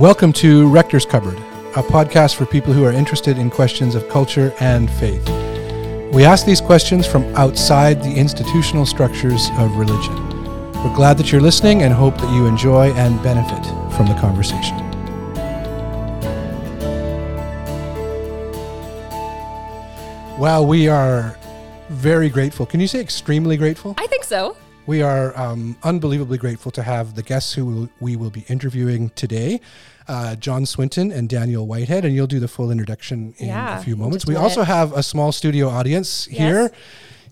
Welcome to Rector's Cupboard, a podcast for people who are interested in questions of culture and faith. We ask these questions from outside the institutional structures of religion. We're glad that you're listening and hope that you enjoy and benefit from the conversation. Well, we are very grateful. Can you say extremely grateful? I think so. We are um, unbelievably grateful to have the guests who we will be interviewing today, uh, John Swinton and Daniel Whitehead, and you'll do the full introduction in Yeah, a few moments. We also minute. have a small studio audience Yes. here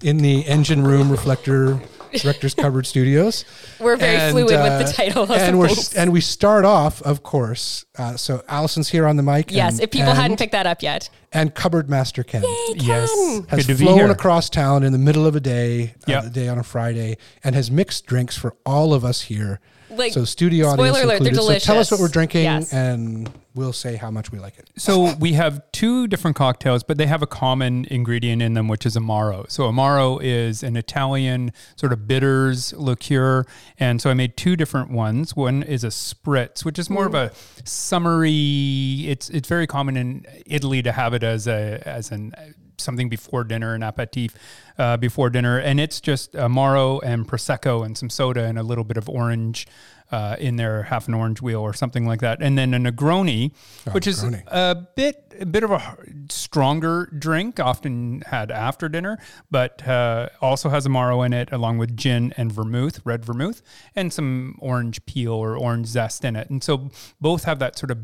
in the engine room reflector Rector's Cupboard Studios. We're very And, fluid uh, with the title of and the we're things. and we start off, of course. Uh, so Allison's here on the mic. yes, and, if people and, hadn't picked that up yet. and Cupboard Master Ken Yes. has Good to be flown here. across town in the middle of a day, Yeah. uh, the day on a Friday, and has mixed drinks for all of us here. Like, so studio spoiler audience alert, they're included. So tell us what we're drinking, Yes. and we'll say how much we like it. So we have two different cocktails, but they have a common ingredient in them, which is amaro. So amaro is an Italian sort of bitters liqueur, and so I made two different ones. One is a spritz, which is more of a summery. It's it's very common in Italy to have it as a as an something before dinner, an aperitif uh, before dinner, and it's just amaro and prosecco and some soda and a little bit of orange. Uh, in there, half an orange wheel or something like that, and then a Negroni, which is a bit a bit of a stronger drink, often had after dinner, but uh, also has amaro in it, along with gin and vermouth, red vermouth, and some orange peel or orange zest in it. And so both have that sort of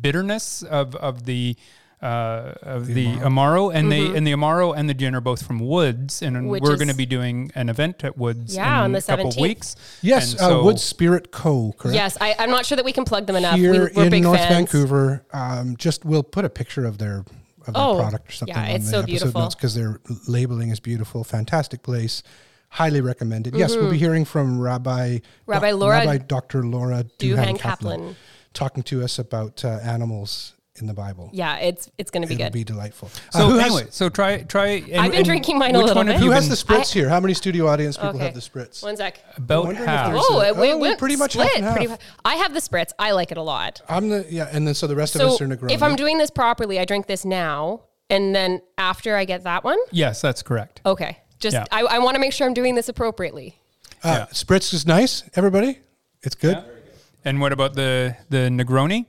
bitterness of of the. Uh, of the, amaro, and they and the amaro and the gin are both from Woods, and Mm-hmm. Which we're is- going to be doing an event at Woods Yeah, in on the a couple 17th. weeks. Yes, And uh, so- Wood Spirit Co. Correct. Yes, I, I'm not sure that we can plug them enough. Here we, we're in big North fans. Vancouver, um, just we'll put a picture of their of their Oh, product or something yeah, on it's the so episode beautiful. notes because their labeling is beautiful. Fantastic place. Highly recommended. Yes, we'll be hearing from Rabbi Mm-hmm. Rabbi Doc- Laura Rabbi Dr. Laura Duhan Duhan Kaplan. Kaplan talking to us about uh, animals in the Bible. Yeah, it's it's going to be It'll good. be delightful. Uh, So who has- anyway, so try try. And, I've been and drinking mine a which little one bit. who has the spritz here? How many studio audience people Okay. have the spritz? One sec. About wondering half. Oh, a- it, oh, it we went pretty much half split. and pretty half. mu- I have the spritz. I like it a lot. I'm the yeah, and then so the rest of us are Negroni. if I'm doing this properly, I drink this now, and then after I get that one. Yes, that's correct. Okay, just Yeah. I, I want to make sure I'm doing this appropriately. uh, yeah. spritz is nice. Everybody, it's good. And what about the the Negroni?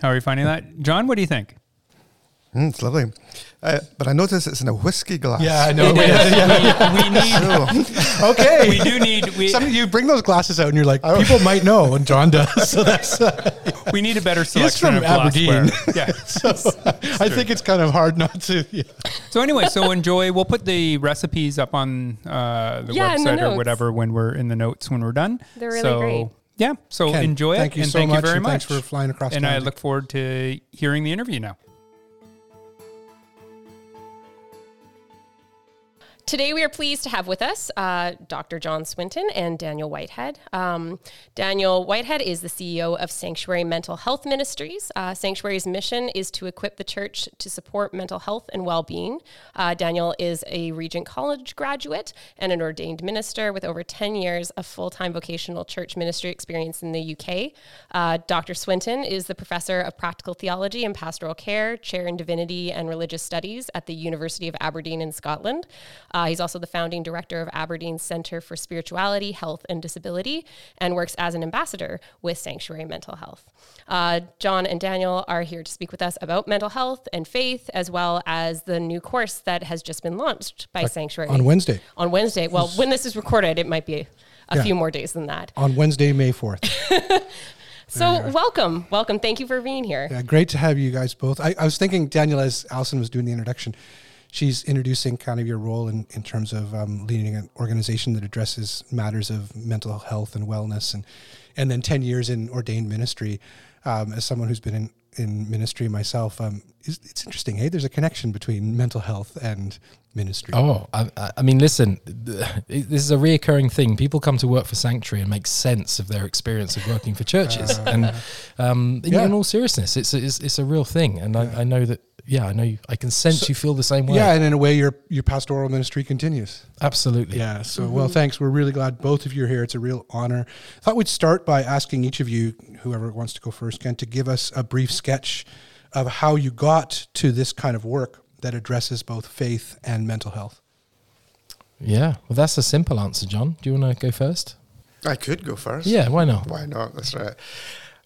How are you finding that, John? What do you think? Mm, it's lovely. Uh, but I notice it's in a whiskey glass. Yeah, I know. we, we need. So, okay. We do need. We, Some of you bring those glasses out and you're like, people might know, and John does. So that's. Uh, we need a better He's selection from of Aberdeen. Yeah. so I think it's kind of hard not to. Yeah. So anyway, so enjoy. We'll put the recipes up on uh, the Yeah, in the website or whatever when we're in the notes when we're done. They're really so, great. Yeah. So Ken, enjoy it. thank you and so thank much, you very much. thanks for flying across And I look forward to hearing the interview now. Today, we are pleased to have with us uh, Dr. John Swinton and Daniel Whitehead. Um, Daniel Whitehead is the CEO of Sanctuary Mental Health Ministries. Uh, Sanctuary's mission is to equip the church to support mental health and well being. Uh, Daniel is a Regent College graduate and an ordained minister with over 10 years of full time vocational church ministry experience in the UK. Uh, Dr. Swinton is the professor of practical theology and pastoral care, chair in divinity and religious studies at the University of Aberdeen in Scotland. Uh, he's also the founding director of Aberdeen Center for Spirituality, Health, and Disability, and works as an ambassador with Sanctuary Mental Health. Uh, John and Daniel are here to speak with us about mental health and faith, as well as the new course that has just been launched by Sanctuary on Wednesday. On Wednesday. Well, when this is recorded, it might be a, a Yeah. few more days than that. On Wednesday, May 4th. So, welcome, welcome. Thank you for being here. Yeah, great to have you guys both. I, I was thinking, Daniel, as Allison was doing the introduction, she's introducing kind of your role in, in terms of um, leading an organization that addresses matters of mental health and wellness, and and then ten years in ordained ministry. Um, as someone who's been in, in ministry myself, um, is, it's interesting. Hey, there's a connection between mental health and ministry. Oh, I, I- mean, listen, this is a reoccurring thing. People come to work for Sanctuary and make sense of their experience of working for churches. and um, in, Yeah. in all seriousness, it's, it's, it's a real thing. And I, I know that, yeah, I know you, I can sense So- you feel the same way. yeah, and in a way, your your pastoral ministry continues. Absolutely. Yeah. So, well, thanks. We're really glad both of you are here. It's a real honor. I thought we'd start by asking each of you, whoever wants to go first, Ken, to give us a brief sketch of how you got to this kind of work that addresses both faith and mental health. Yeah. Well, that's a simple answer, John. Do you want to go first? I could go first. Yeah, why not? Why not? That's right.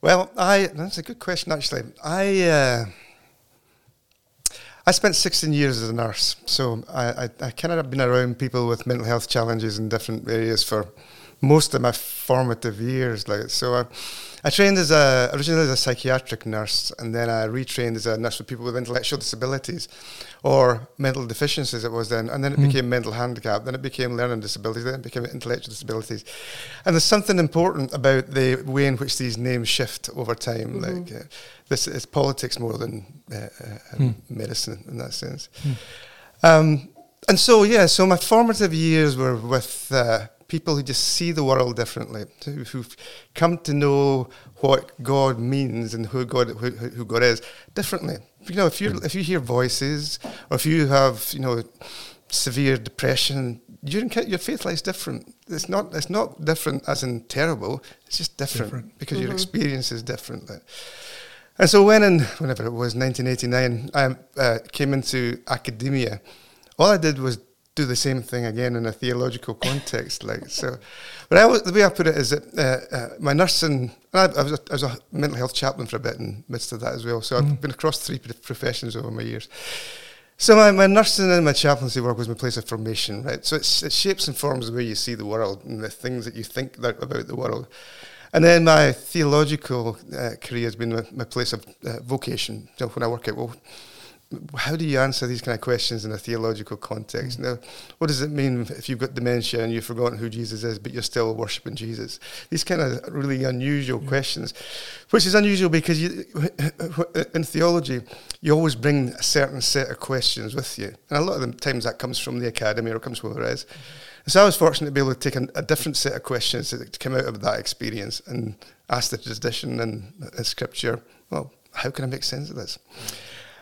Well, I that's a good question actually. I uh, I spent 16 years as a nurse, so I, I, I kind of have been around people with mental health challenges in different areas for most of my formative years. Like so, I, I trained as a originally as a psychiatric nurse, and then I retrained as a nurse with people with intellectual disabilities or mental deficiencies. It was then, and then it became mental handicap. Then it became learning disabilities. Then it became intellectual disabilities. And there's something important about the way in which these names shift over time. Like uh, this is politics more than uh, uh, medicine in that sense. Um, and so, yeah, so my formative years were with uh, people who just see the world differently, who, who've come to know what God means and who God who, who God is differently. You know, if you if you hear voices, or if you have you know severe depression, your your faith life is different. It's not it's not different as in terrible. It's just different, Different. because your experience is different. And so when in whenever it was 1989, I uh, came into academia. All I did was do the same thing again in a theological context, like so. But I, was- the way I put it is that uh, uh, my nursing, and I, I, was a, I was a mental health chaplain for a bit in the midst of that as well. So I've been across three professions over my years. So my, my nursing and my chaplaincy work was my place of formation, right? So it's, it shapes and forms the way you see the world and the things that you think that, about the world. And then my theological uh, career has been my, my place of uh, vocation. So when I work out, well, how do you answer these kind of questions in a theological context? Mm. Now, what does it mean if you've got dementia and you've forgotten who Jesus is, but you're still worshiping Jesus? These kind of really unusual questions, which is unusual because you, in theology, you always bring a certain set of questions with you. And a lot of the times that comes from the academy or comes from where it is. Mm-hmm. So I was fortunate to be able to take an, a different set of questions to, to come out of that experience and ask the tradition and, and scripture, well, how can I make sense of this? Mm.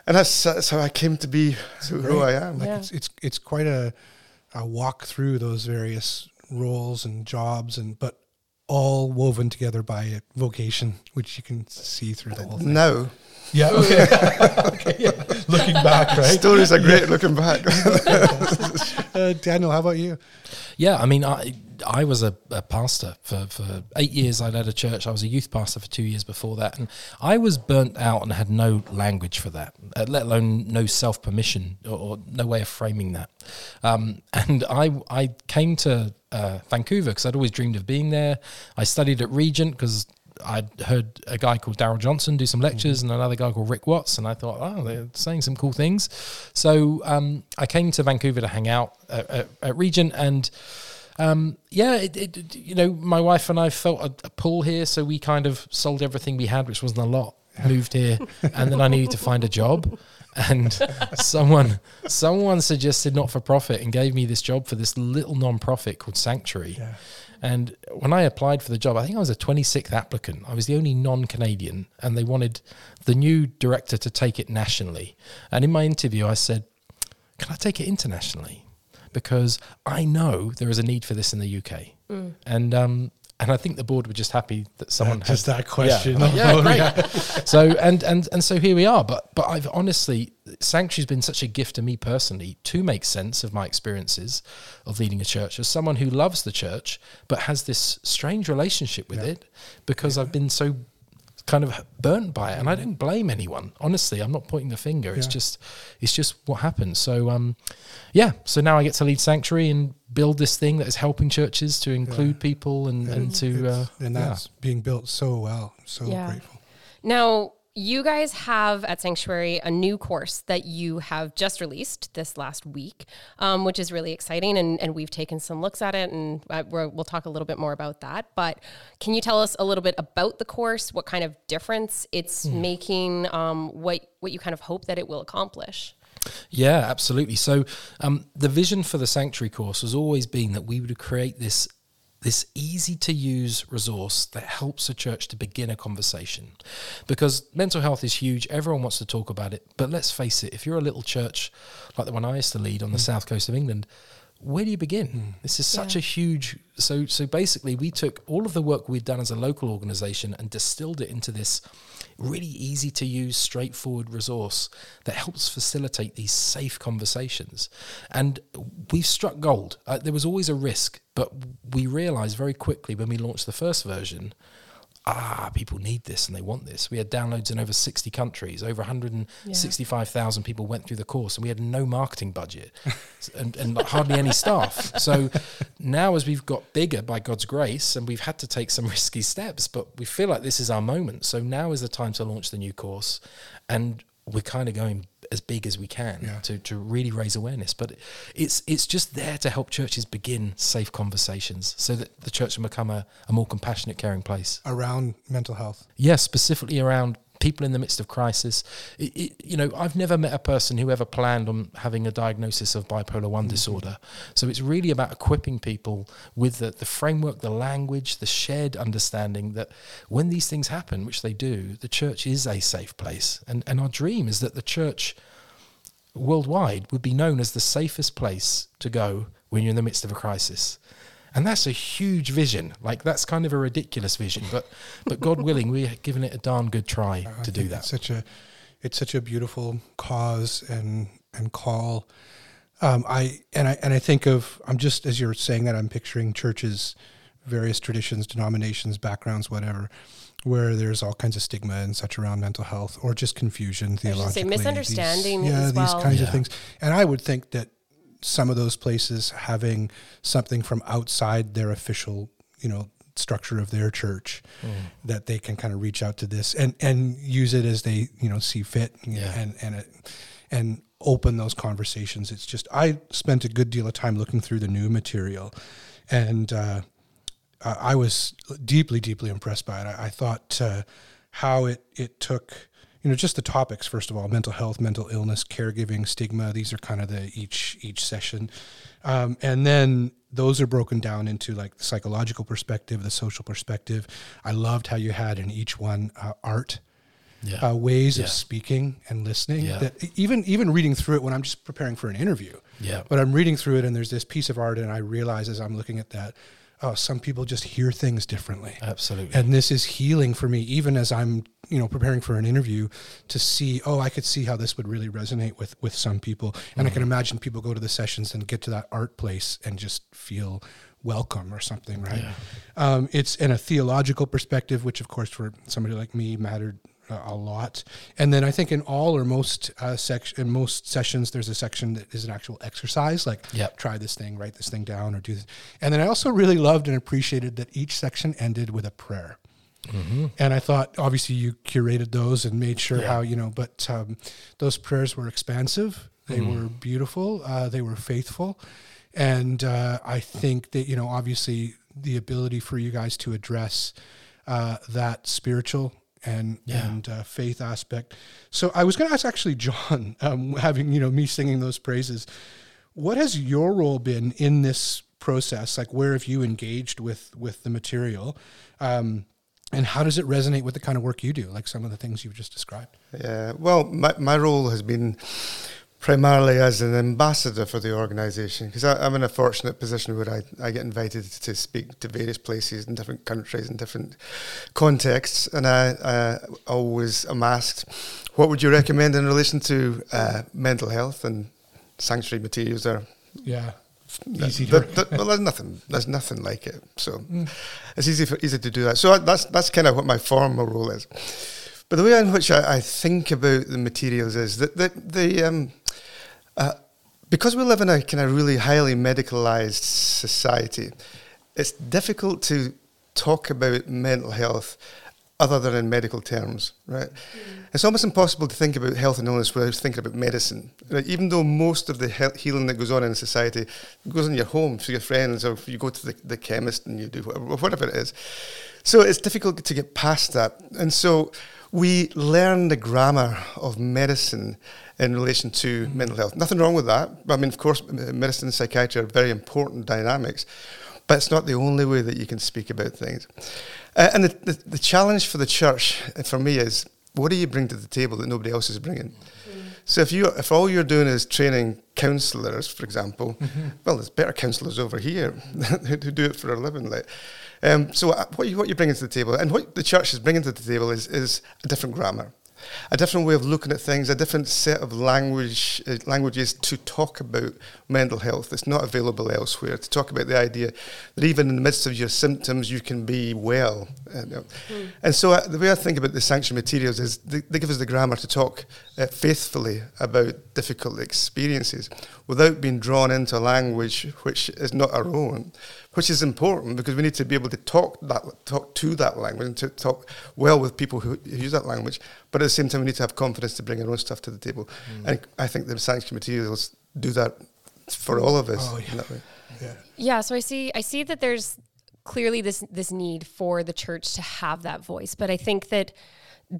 And that's, that's how I came to be who, who I am. Like Yeah. it's it's it's quite a a walk through those various roles and jobs and but all woven together by a vocation, which you can see through the whole thing. Now, Yeah. Okay. okay. Yeah. Looking back, right? stories are great looking back. Uh, Daniel, how about you? Yeah, I mean, I I was a, a pastor for, for eight years. I led a church. I was a youth pastor for two years before that, and I was burnt out and had no language for that, uh, let alone no self permission or, or no way of framing that. Um, and I I came to uh, Vancouver because I'd always dreamed of being there. I studied at Regent because I'd heard a guy called Darrell Johnson do some lectures and another guy called Rick Watts, and I thought, oh, they're saying some cool things. So um, I came to Vancouver to hang out at, at, at Regent, and um, yeah, it, it, you know, my wife and I felt a, a pull here, so we kind of sold everything we had, which wasn't a lot. Moved here, and then I needed to find a job, and someone someone suggested not for profit and gave me this job for this little non-profit called Sanctuary. And when I applied for the job, I think I was a 26th applicant. I was the only non-Canadian, and they wanted the new director to take it nationally. And in my interview, I said, "Can I take it internationally?" Because I know there is a need for this in the UK, and um, and I think the board were just happy that someone had Just that question. yeah, yeah, Oh, great. yeah. So and and and so here we are. But but I've honestly, sanctuary's been such a gift to me personally to make sense of my experiences of leading a church as someone who loves the church but has this strange relationship with it because I've been so kind of burnt by it and I don't blame anyone honestly I'm not pointing the finger it's Yeah. just it's just what happened so um yeah so now I get to lead sanctuary and build this thing that is helping churches to include people and and to uh, It's- and yeah. that's being built so well. So Yeah. grateful. Now, you guys have at Sanctuary a new course that you have just released this last week, um, which is really exciting. And, and we've taken some looks at it, and uh, we'll talk a little bit more about that. But can you tell us a little bit about the course, what kind of difference it's mm. making, um, what, what you kind of hope that it will accomplish? Yeah, absolutely. So, um, the vision for the Sanctuary course has always been that we would create this this easy to use resource that helps a church to begin a conversation. Because mental health is huge, everyone wants to talk about it. But let's face it, if you're a little church like the one I used to lead on the mm. south coast of England, where do you begin? Mm. This is such yeah. a huge. So, so basically, we took all of the work we'd done as a local organization and distilled it into this really easy to use, straightforward resource that helps facilitate these safe conversations. And we've struck gold. Uh, there was always a risk, but we realized very quickly when we launched the first version ah, people need this and they want this. We had downloads in over 60 countries. Over 165,000 yeah. people went through the course, and we had no marketing budget and, and hardly any staff. So now, as we've got bigger by God's grace, and we've had to take some risky steps, but we feel like this is our moment. So now is the time to launch the new course. And we're kind of going as big as we can yeah. to, to really raise awareness. But it's it's just there to help churches begin safe conversations so that the church can become a, a more compassionate, caring place. Around mental health. Yes, specifically around people in the midst of crisis. It, it, you know, I've never met a person who ever planned on having a diagnosis of bipolar one mm-hmm. disorder. So it's really about equipping people with the, the framework, the language, the shared understanding that when these things happen, which they do, the church is a safe place. And and our dream is that the church worldwide would be known as the safest place to go when you're in the midst of a crisis. And that's a huge vision. Like that's kind of a ridiculous vision, but but God willing, we're giving it a darn good try I to do that. It's such a it's such a beautiful cause and and call. Um, I and I and I think of I'm just as you're saying that I'm picturing churches, various traditions, denominations, backgrounds, whatever, where there's all kinds of stigma and such around mental health or just confusion theologically, say misunderstanding, these, yeah, well. these kinds yeah. of things. And I would think that some of those places having something from outside their official, you know, structure of their church mm. that they can kind of reach out to this and and use it as they you know see fit yeah. and and it, and open those conversations it's just i spent a good deal of time looking through the new material and uh, i was deeply deeply impressed by it i, I thought uh, how it it took you know just the topics first of all mental health mental illness caregiving stigma these are kind of the each each session um, and then those are broken down into like the psychological perspective the social perspective i loved how you had in each one uh, art yeah. uh, ways yeah. of speaking and listening yeah. that even even reading through it when i'm just preparing for an interview yeah but i'm reading through it and there's this piece of art and i realize as i'm looking at that oh, some people just hear things differently. Absolutely. And this is healing for me, even as I'm, you know, preparing for an interview to see, oh, I could see how this would really resonate with with some people. And mm-hmm. I can mm-hmm. imagine people go to the sessions and get to that art place and just feel welcome or something, right? Yeah. Um, it's in a theological perspective, which of course for somebody like me mattered a lot. And then I think in all or most uh, section in most sessions, there's a section that is an actual exercise, like yep. try this thing, write this thing down, or do this. And then I also really loved and appreciated that each section ended with a prayer. Mm-hmm. And I thought, obviously, you curated those and made sure yeah. how you know, but um, those prayers were expansive. They mm-hmm. were beautiful. Uh, they were faithful, and uh, I think that you know, obviously, the ability for you guys to address uh, that spiritual and yeah. and uh, faith aspect. So I was going to ask actually John, um, having you know me singing those praises, what has your role been in this process? Like where have you engaged with with the material? Um, and how does it resonate with the kind of work you do, like some of the things you've just described? Yeah, well, my, my role has been primarily as an ambassador for the organisation because I'm in a fortunate position where I, I get invited to speak to various places in different countries in different contexts, and I, I always am asked, "What would you recommend in relation to uh, mental health and sanctuary materials?" Are yeah. Easy well, there's nothing. There's nothing like it. So mm. it's easy for, easy to do that. So that's that's kind of what my formal role is. But the way in which I, I think about the materials is that the, the um, uh, because we live in a kind of really highly medicalized society, it's difficult to talk about mental health other than in medical terms, right? Mm. It's almost impossible to think about health and illness without thinking about medicine. Right? Even though most of the he- healing that goes on in society goes in your home, through your friends, or if you go to the, the chemist and you do whatever, whatever it is. So it's difficult to get past that. And so we learn the grammar of medicine in relation to mm. mental health. Nothing wrong with that. I mean, of course, medicine and psychiatry are very important dynamics, but it's not the only way that you can speak about things. Uh, and the, the, the challenge for the church, uh, for me, is what do you bring to the table that nobody else is bringing? So if you if all you're doing is training counsellors, for example, well, there's better counsellors over here who do it for a living. Like, um, so uh, what you what you're bringing to the table, and what the church is bringing to the table, is is a different grammar, a different way of looking at things, a different set of language uh, languages to talk about mental health that's not available elsewhere. To talk about the idea that even in the midst of your symptoms, you can be well. Uh, you know. And so uh, the way I think about the sanctuary materials is they, they give us the grammar to talk uh, faithfully about difficult experiences without being drawn into language which is not our own, which is important because we need to be able to talk that talk to that language and to talk well with people who, who use that language. But at the same time, we need to have confidence to bring our own stuff to the table. And I think the sanctuary materials do that for all of us. Oh, yeah. that way. Yeah. Yeah, so I see I see that there's clearly this this need for the church to have that voice, but I think that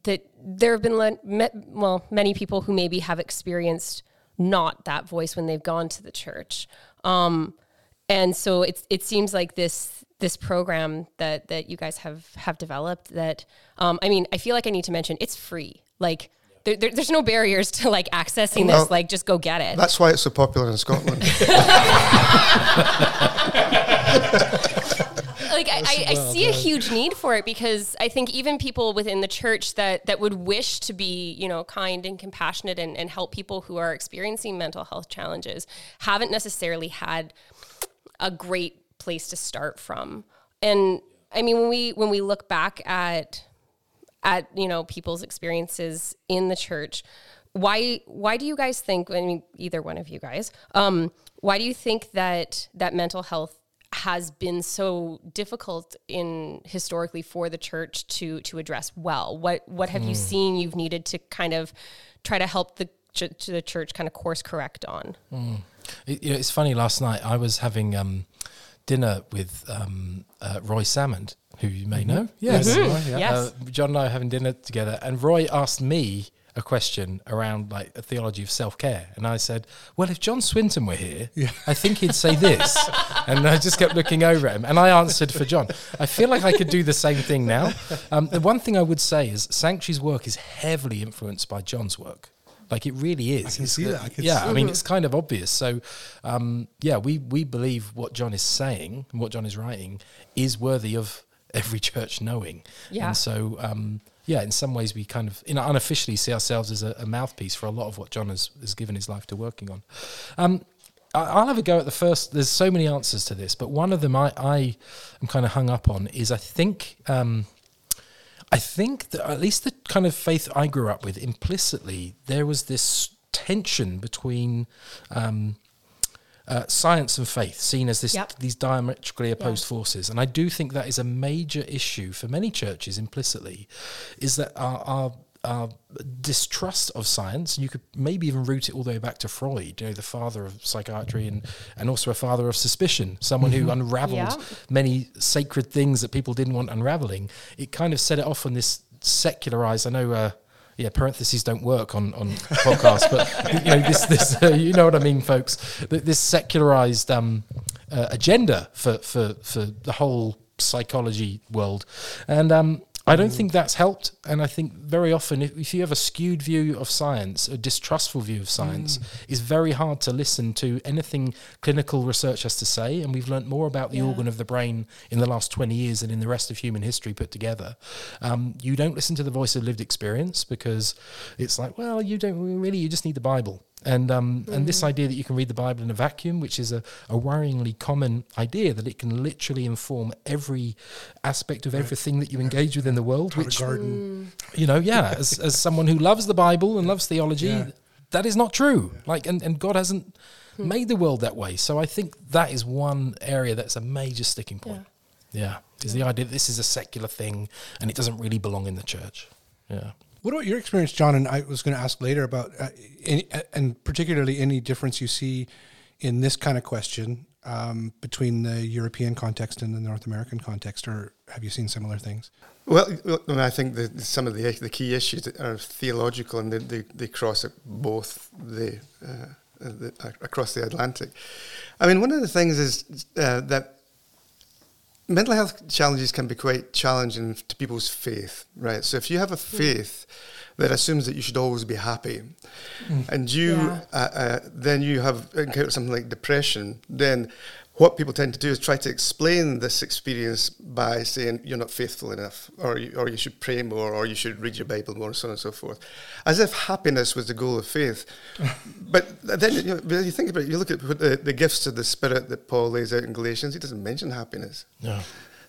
that there have been le- me, well many people who maybe have experienced not that voice when they've gone to the church, um, and so it it seems like this this program that that you guys have have developed that um, I mean I feel like I need to mention it's free like. There, there, there's no barriers to like accessing Well, this. Like, just go get it. That's why it's so popular in Scotland. like I, I, I see a huge need for it because I think even people within the church that that would wish to be you know kind and compassionate and, and help people who are experiencing mental health challenges haven't necessarily had a great place to start from. And I mean when we when we look back at at you know people's experiences in the church why why do you guys think i mean either one of you guys um, why do you think that that mental health has been so difficult in historically for the church to to address well? What what have you seen you've needed to kind of try to help the ch- to the church kind of course correct on It, you know, it's funny. Last night I was having um, dinner with um, uh, Roy Salmond, who you may know. Yes, Mhm. Roy, yeah. Yes. Uh, John and I were having dinner together, and Roy asked me a question around like a theology of self care, and I said, "Well, if John Swinton were here, I think he'd say this." and I just kept looking over at him, and I answered for John. I feel like I could do the same thing now. Um, the one thing I would say is Sanctuary's work is heavily influenced by John's work. Like it really is. I can It's see the- that. I can yeah, see I mean, it's kind of obvious. So, um, yeah, we we believe what John is saying and what John is writing is worthy of every church knowing. Yeah. And so, um, yeah, in some ways, we kind of, you know, unofficially see ourselves as a, a mouthpiece for a lot of what John has, has given his life to working on. Um, I- I'll have a go at the first. There's so many answers to this, but one of them I, I am kind of hung up on is I think. Um, I think that at least the kind of faith I grew up with, implicitly, there was this tension between um, uh, science and faith, seen as this Yep. these diametrically opposed forces. And I do think that is a major issue for many churches implicitly, is that our, our our distrust of science, you could maybe even root it all the way back to Freud, you know, the father of psychiatry and, and also a father of suspicion, someone who unraveled Yeah. many sacred things that people didn't want unraveling. It kind of set it off on this secularized, I know, uh, yeah, parentheses don't work on, on podcasts, but you know this this uh, you know what I mean, folks. This secularized um, uh, agenda for, for for the whole psychology world, and um, I don't think that's helped. And I think very often, if, if you have a skewed view of science, a distrustful view of science, it's very hard to listen to anything clinical research has to say. And we've learnt more about the Yeah. organ of the brain in the last 20 years than in the rest of human history put together. Um, you don't listen to the voice of lived experience because it's like, well, you don't really, you just need the Bible. And um, and this idea that you can read the Bible in a vacuum, which is a, a worryingly common idea, that it can literally inform every aspect of everything that you engage with in the world. How Which garden. you know, yeah, as, as someone who loves the Bible and loves theology, Yeah. that is not true. Like, and, and God hasn't made the world that way. So I think that is one area that's a major sticking point. Yeah, is the idea that this is a secular thing and it doesn't really belong in the church. Yeah. What about your experience, John? And I was going to ask later about, uh, any, uh, and particularly any difference you see in this kind of question um, between the European context and the North American context, or have you seen similar things? Well, I think that some of the the key issues are theological, and they, they, they cross both the, uh, the, across the Atlantic. I mean, one of the things is uh, that mental health challenges can be quite challenging to people's faith, right? So if you have a hmm. faith that assumes that you should always be happy, mm. and you yeah. uh, uh, then you have encountered something like depression, then what people tend to do is try to explain this experience by saying you're not faithful enough, or you, or you should pray more, or you should read your Bible more, and so on and so forth, as if happiness was the goal of faith. but then you, know, you think about it, you look at the, the gifts of the Spirit that Paul lays out in Galatians. He doesn't mention happiness. No.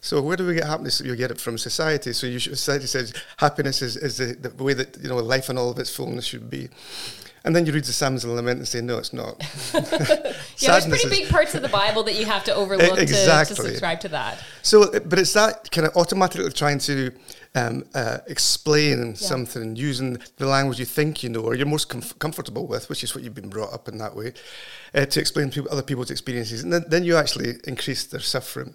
So where do we get happiness? You get it from society. So you should, society says happiness is, is the, the way that you know life and all of its fullness should be. And then you read the Psalms and Lament and say, no, it's not. yeah, there's pretty big parts of the Bible that you have to overlook exactly. to, to, subscribe to that. So, but it's that kind of automatically trying to um, uh, explain yeah. something using the language you think you know or you're most comf- comfortable with, which is what you've been brought up in that way, uh, to explain to other people's experiences. And then, then you actually increase their suffering.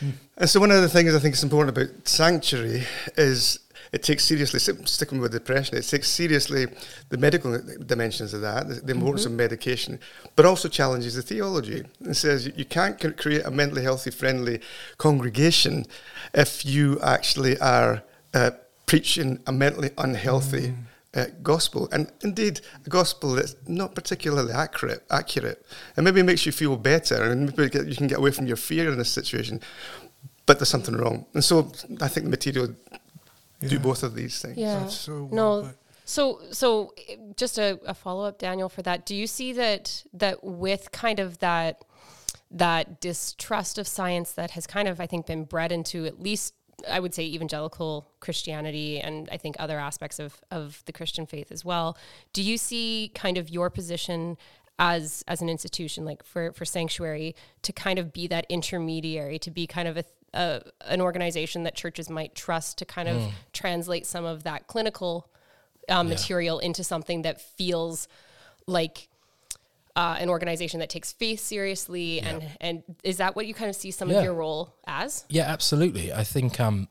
Mm. And so, one of the things I think is important about sanctuary is it takes seriously, sticking with depression, it takes seriously the medical dimensions of that, the, the importance mm-hmm. of medication, but also challenges the theology and says you can't create a mentally healthy, friendly congregation if you actually are uh, preaching a mentally unhealthy. Mm. Uh, gospel, and indeed a gospel that's not particularly accurate, accurate, and maybe it makes you feel better, and maybe you can get away from your fear in this situation. But there's something wrong, and so I think the material yeah. do both of these things. Yeah. That's So no. So, so just a, a follow up, Daniel, for that. Do you see that that with kind of that that distrust of science that has kind of, I think, been bred into at least I would say evangelical Christianity and I think other aspects of, of the Christian faith as well. Do you see kind of your position as as an institution, like for, for Sanctuary, to kind of be that intermediary, to be kind of a, a, an organization that churches might trust to kind of mm. translate some of that clinical um, yeah. material into something that feels like uh, an organization that takes faith seriously yeah. and and is that what you kind of see some yeah. of your role as yeah absolutely i think um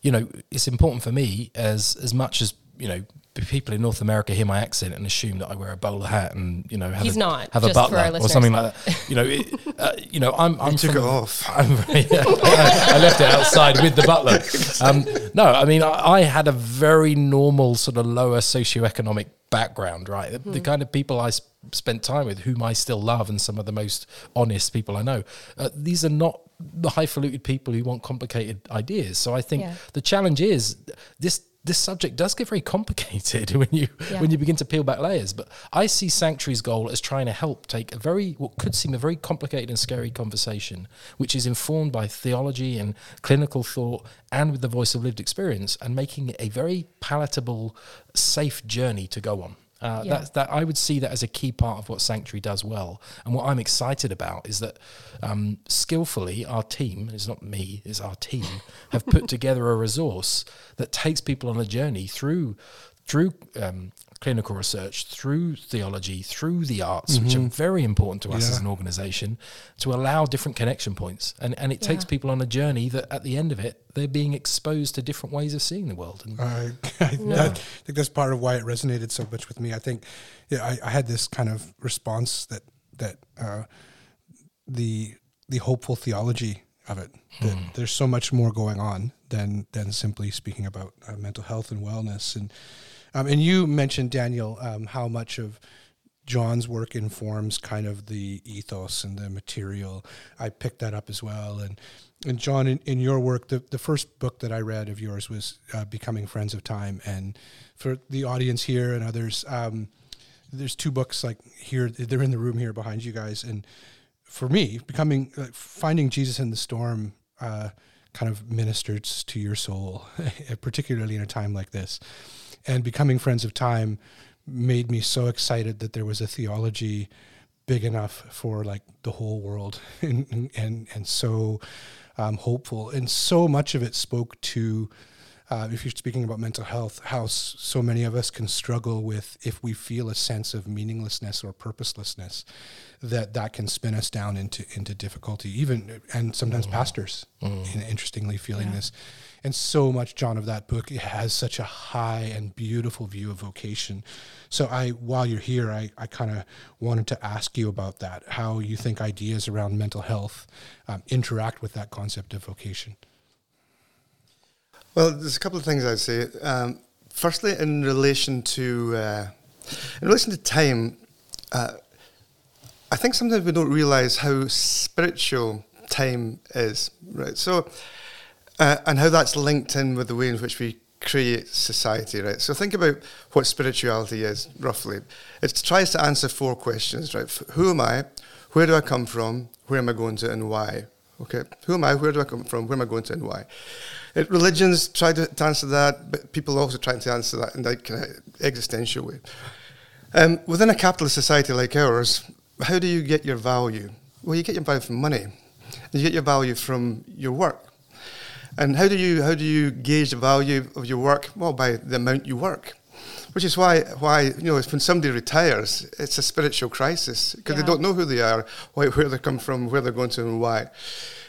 you know it's important for me as as much as you know people in North America hear my accent and assume that I wear a bowler hat and you know have He's a, not, have a butler or something like that. You know, it, uh, you know, I'm. I'm took from, it off. Yeah, I left it outside with the butler. Um, no, I mean, I, I, had a very normal sort of lower socioeconomic background, right? The, the hmm. kind of people I sp- spent time with, whom I still love, and some of the most honest people I know. Uh, these are not the highfalutin people who want complicated ideas. So I think yeah. the challenge is this this subject does get very complicated when you yeah. when you begin to peel back layers. But I see Sanctuary's goal as trying to help take a very what could seem a very complicated and scary conversation, which is informed by theology and clinical thought and with the voice of lived experience, and making it a very palatable, safe journey to go on. Uh, yeah. that, that I would see that as a key part of what Sanctuary does well. And what I'm excited about is that um, skillfully our team, it's not me, it's our team, have put together a resource that takes people on a journey through through um, clinical research, through theology, through the arts, mm-hmm. which are mm-hmm. very important to us yeah. as an organization, to allow different connection points. And, and it yeah. takes people on a journey that at the end of it, they're being exposed to different ways of seeing the world. And I, I think that's part of why it resonated so much with me. I think yeah, I, I had this kind of response that, that uh, the, the hopeful theology of it, that mm. there's so much more going on than, than simply speaking about uh, mental health and wellness. And, um, and you mentioned, Daniel, um, how much of John's work informs kind of the ethos and the material. I picked that up as well. And, and John, in, in your work, the, the first book that I read of yours was uh, Becoming Friends of Time. And for the audience here and others, um, there's two books like here, they're in the room here behind you guys. And for me, becoming, uh, finding Jesus in the storm, uh, kind of ministers to your soul, particularly in a time like this and becoming friends of time made me so excited that there was a theology big enough for like the whole world and and and so um, hopeful. And so much of it spoke to, uh, if you're speaking about mental health, how s- so many of us can struggle with if we feel a sense of meaninglessness or purposelessness, that that can spin us down into into difficulty. Even and sometimes pastors, in, interestingly, feeling this. And so much, John, of that book it has such a high and beautiful view of vocation. So I, while you're here, I, I kind of wanted to ask you about that, how you think ideas around mental health um, interact with that concept of vocation. Well, there's a couple of things I'd say. Um, firstly, in relation to uh, in relation to time, uh, I think sometimes we don't realise how spiritual time is, right? So, uh, and how that's linked in with the way in which we create society, right? So think about what spirituality is roughly. It tries to answer four questions, right? Who am I? Where do I come from? Where am I going to, and why? Okay, who am I? Where do I come from? Where am I going to, and why? Religions try to, to answer that, but people also try to answer that in that kind of existential way. Um, within a capitalist society like ours, how do you get your value? Well, you get your value from money. You get your value from your work. And how do you how do you gauge the value of your work? Well, by the amount you work, which is why why you know when somebody retires, it's a spiritual crisis because Yeah. they don't know who they are, why, where they come from, where they're going to, and why.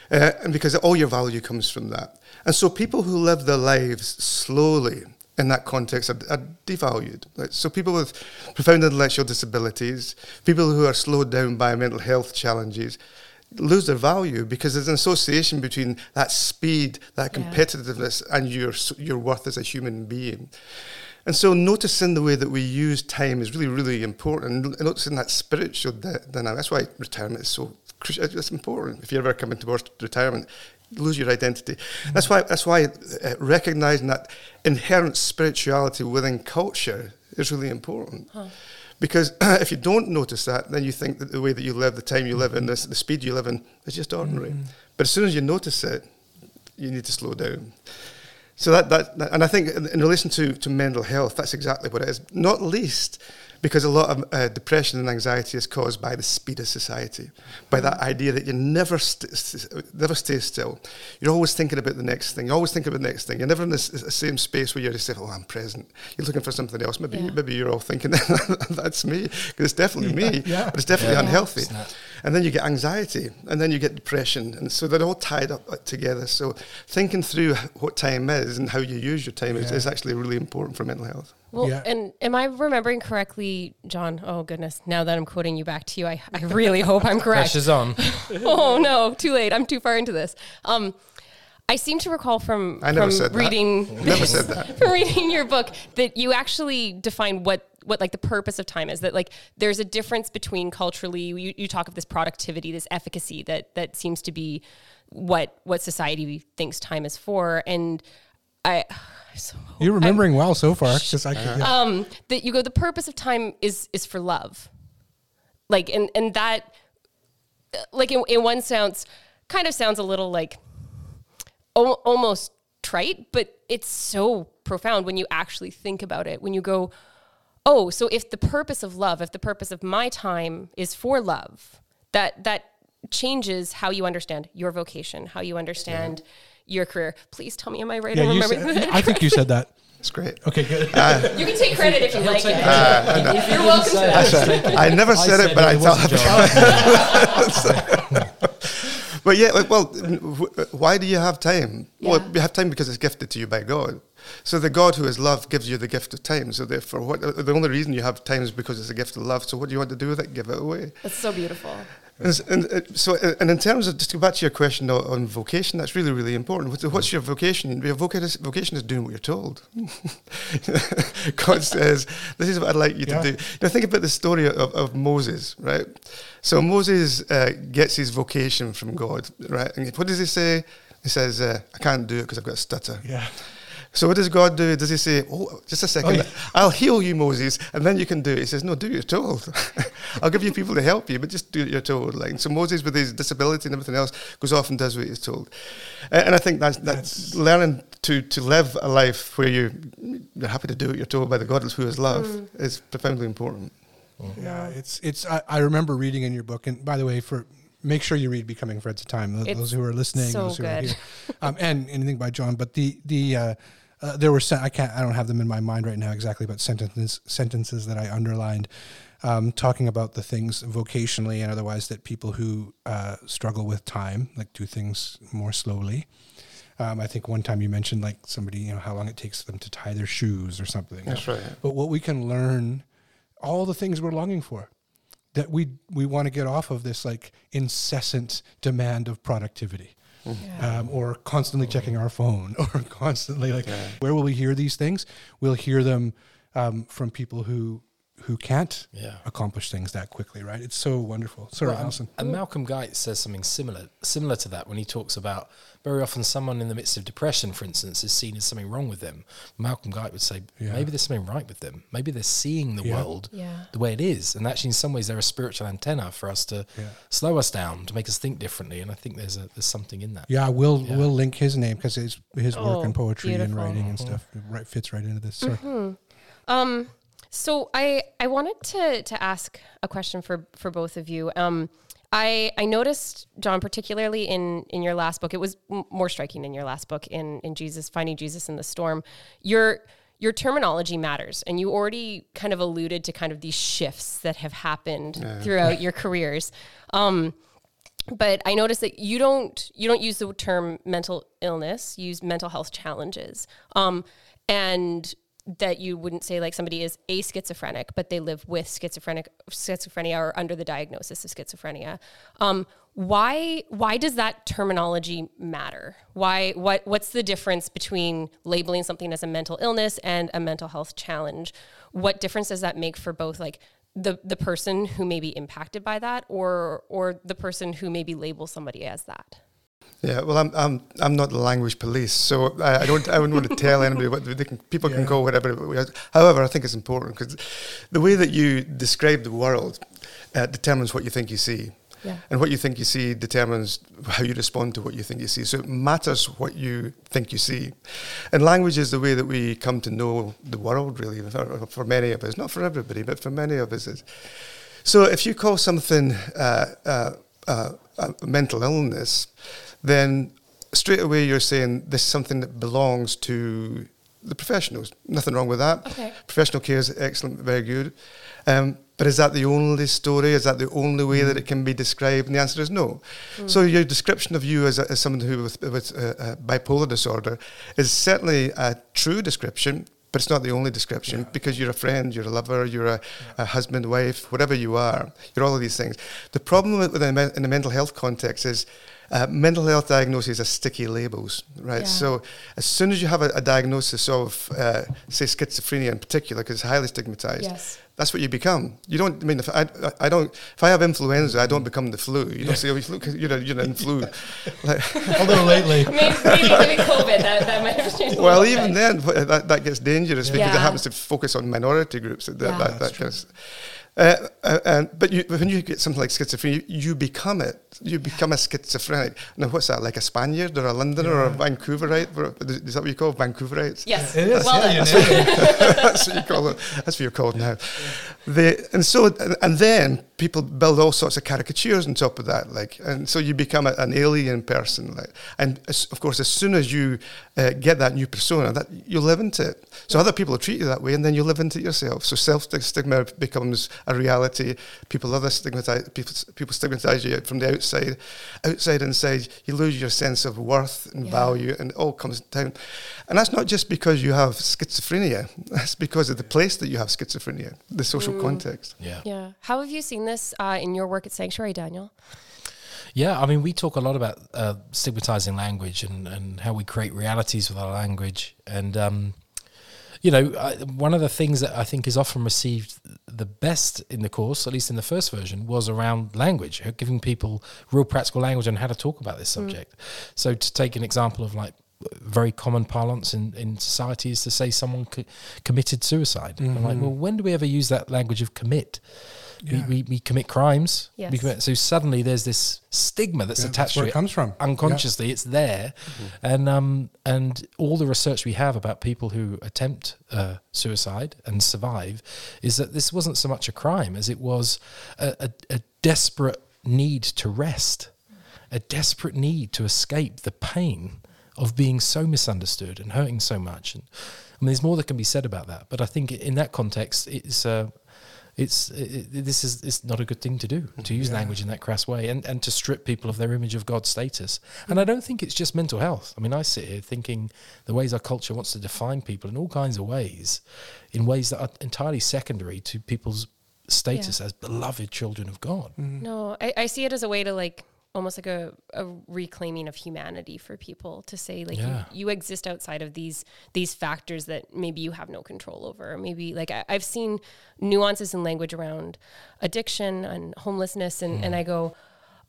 Uh, and because all your value comes from that. And so people who live their lives slowly in that context are, are devalued. Like, so people with profound intellectual disabilities, people who are slowed down by mental health challenges, lose their value because there's an association between that speed, that Yeah. competitiveness, and your your worth as a human being. And so, noticing the way that we use time is really, really important. And Noticing that spiritual dynamic. That's why retirement is so crucial. It's important. If you're ever coming towards retirement, lose your identity. Mm-hmm. That's why. That's why uh, recognizing that inherent spirituality within culture is really important. Because if you don't notice that, then you think that the way that you live, the time you live in, mm-hmm. this, the speed you live in, is just ordinary. Mm-hmm. But as soon as you notice it, you need to slow down. So that, that, and I think in, in relation to, to mental health, that's exactly what it is. Not least because a lot of uh, depression and anxiety is caused by the speed of society, by that idea that you never st- st- never stay still. You're always thinking about the next thing. You're always thinking about the next thing. You're never in this, this same space where you're just saying, "Oh, I'm present." You're looking for something else. Maybe Yeah. maybe you're all thinking that's me because it's definitely me, yeah. but it's definitely Yeah. unhealthy. Snap. And then you get anxiety, and then you get depression, and so they're all tied up uh, together. So thinking through what time is and how you use your time is, is actually really important for mental health. Well, Yeah. and am I remembering correctly, John? Oh goodness! Now that I'm quoting you back to you, I, I really hope I'm correct. Pressure's on. oh no, too late. I'm too far into this. Um, I seem to recall from I never from said that. reading Never said that. from reading your book that you actually define what what like the purpose of time is that like there's a difference between culturally you, you talk of this productivity this efficacy that that seems to be what what society thinks time is for and I so You're remembering well so far. 'cause I could, yeah. um, that you go the purpose of time is is for love like and and that like in, in one sense kind of sounds a little like al- almost trite but it's so profound when you actually think about it when you go oh so if the purpose of love if the purpose of my time is for love that that changes how you understand your vocation how you understand your career please tell me am i right yeah, in you said, I think you said that. It's great. Okay, good. you can take credit if you like it You're You're welcome to that. I never said, it, but I tell John. But yeah, like, well, uh, why do you have time? Well, you have time because it's gifted to you by God. So the God who is love gives you the gift of time. So therefore, what uh, the only reason you have time is because it's a gift of love. So what do you want to do with it? Give it away. That's so beautiful. And, and, uh, so, uh, and in terms of just to go back to your question on, on vocation, that's really, really important. What's, what's your vocation? Your vocation is, vocation is doing what you're told. God says, "This is what I'd like you Yeah. to do." Know, think about the story of, of Moses, right? So Moses uh, gets his vocation from God, right? And what does he say? He says, uh, "I can't do it because I've got a stutter." Yeah. So what does God do? Does he say, "Oh, just a second, yeah. I'll heal you, Moses, and then you can do it"? He says, "No, do what you're told. I'll give you people to help you, but just do what you're told." Like so, Moses, with his disability and everything else, goes off and does what he's told. And I think that's that's learning to to live a life where you you're happy to do what you're told by the God who is love is profoundly important. Yeah, it's it's. I, I remember reading in your book, and by the way, for make sure you read Becoming Friends of Time. Those, It's those who are listening, so those who are here, um, and anything by John. But the the uh, uh, there were sen- I can't I don't have them in my mind right now exactly, but sentences sentences that I underlined. Um, talking about the things vocationally and otherwise that people who uh, struggle with time, like do things more slowly. Um, I think one time you mentioned like somebody, you know, how long it takes them to tie their shoes or something. That's right. But what we can learn, all the things we're longing for, that we we want to get off of this like incessant demand of productivity, um, or constantly checking our phone, or constantly like, where will we hear these things? We'll hear them um, from people who who can't Yeah. accomplish things that quickly, right? It's so wonderful. Sorry, Well, Alison. And Malcolm Guite says something similar similar to that when he talks about very often someone in the midst of depression, for instance, is seen as something wrong with them. Malcolm Guite would say Yeah. maybe there's something right with them. Maybe they're seeing the Yeah. world Yeah. the way it is, and actually, in some ways, they're a spiritual antenna for us to Yeah. slow us down, to make us think differently. And I think there's a there's something in that. Yeah, we'll Yeah. we'll link his name because his his work Oh, in poetry and beautiful. writing and stuff right, fits right into this. Sorry. Um, so I I wanted to to ask a question for for both of you. Um, I I noticed John particularly in in your last book. It was m- more striking in your last book in in Jesus finding Jesus in the storm. Your your terminology matters, and you already kind of alluded to kind of these shifts that have happened throughout your careers. Um, but I noticed that you don't you don't use the term mental illness. You use mental health challenges, um, and that you wouldn't say like somebody is a schizophrenic, but they live with schizophrenic schizophrenia or under the diagnosis of schizophrenia. Um, why why does that terminology matter? Why what what's the difference between labeling something as a mental illness and a mental health challenge? What difference does that make for both like the the person who may be impacted by that or or the person who maybe labels somebody as that? Yeah, well, I'm I'm I'm not the language police, so I, I don't I wouldn't want to tell anybody what they can. People can Yeah. call whatever. However, I think it's important because the way that you describe the world uh, determines what you think you see, Yeah. and what you think you see determines how you respond to what you think you see. So it matters what you think you see, and language is the way that we come to know the world. Really, for, for many of us, not for everybody, but for many of us. Is. So if you call something uh, uh, uh, a mental illness, then straight away you're saying this is something that belongs to the professionals. Nothing wrong with that. Okay. Professional care is excellent, very good. Um, but is that the only story? Is that the only way that it can be described? And the answer is no. So your description of you as, a, as someone who with, with uh, uh, bipolar disorder is certainly a true description, but it's not the only description because you're a friend, you're a lover, you're a, a husband, wife, whatever you are. You're all of these things. The problem with, with a in the mental health context is uh, mental health diagnoses are sticky labels, right? Yeah. So as soon as you have a, a diagnosis of, uh, say, schizophrenia in particular, because it's highly stigmatized, Yes. that's what you become. You don't. I mean, if I, I I don't. If I have influenza, I don't become the flu. You don't say, "Oh, you look, you're a, you're an flu." like, Although lately, Maybe, maybe, maybe COVID that, that might have changed. well, even bit. then, that, that gets dangerous because it happens to focus on minority groups. That, Yeah. that, that gets, uh, uh, and, but you, when you get something like schizophrenia, you, you become it. You become a schizophrenic. Now, what's that? Like a Spaniard or a Londoner or a Vancouverite? Is that what you call Vancouverites? Yes. it is. Well yeah, done. you nailed it. that's what you call it. That's what you're called now. The, and so, and, and then people build all sorts of caricatures on top of that, like, and so you become a, an alien person, like, and as, of course, as soon as you uh, get that new persona, that you live into it. So other people will treat you that way, and then you live into it yourself. So self stigma becomes a reality. People other stigmatize people. People stigmatize you from the outside, outside inside. You lose your sense of worth and Yeah. value, and it all comes down. And that's not just because you have schizophrenia. That's because of the place that you have schizophrenia, the social context. Yeah. Yeah. How have you seen this uh, in your work at Sanctuary, Daniel? Yeah, I mean, we talk a lot about uh, stigmatizing language and, and how we create realities with our language. And, um, you know, I, one of the things that I think is often received the best in the course, at least in the first version, was around language, giving people real practical language on how to talk about this subject. So, to take an example of like very common parlance in, in society is to say someone co- committed suicide. I'm like, well, when do we ever use that language of commit? Yeah. We, we, we commit crimes. Yes. commit, so suddenly there's this stigma that's Yeah, attached that's where to it it comes from. unconsciously. It's there, and um and all the research we have about people who attempt uh, suicide and survive is that this wasn't so much a crime as it was a, a, a desperate need to rest, a desperate need to escape the pain of being so misunderstood and hurting so much. And I mean, there's more that can be said about that, but I think in that context, it's uh, it's it, this is it's not a good thing to do to mm-hmm. use Yeah. language in that crass way and and to strip people of their image of God's status. And I don't think it's just mental health. I mean, I sit here thinking the ways our culture wants to define people in all kinds of ways, in ways that are entirely secondary to people's status as beloved children of God. Mm-hmm. No, I, I see it as a way to like almost like a, a reclaiming of humanity for people to say like Yeah. you, you exist outside of these these factors that maybe you have no control over. Maybe like I, I've seen nuances in language around addiction and homelessness and, and hmm. I go,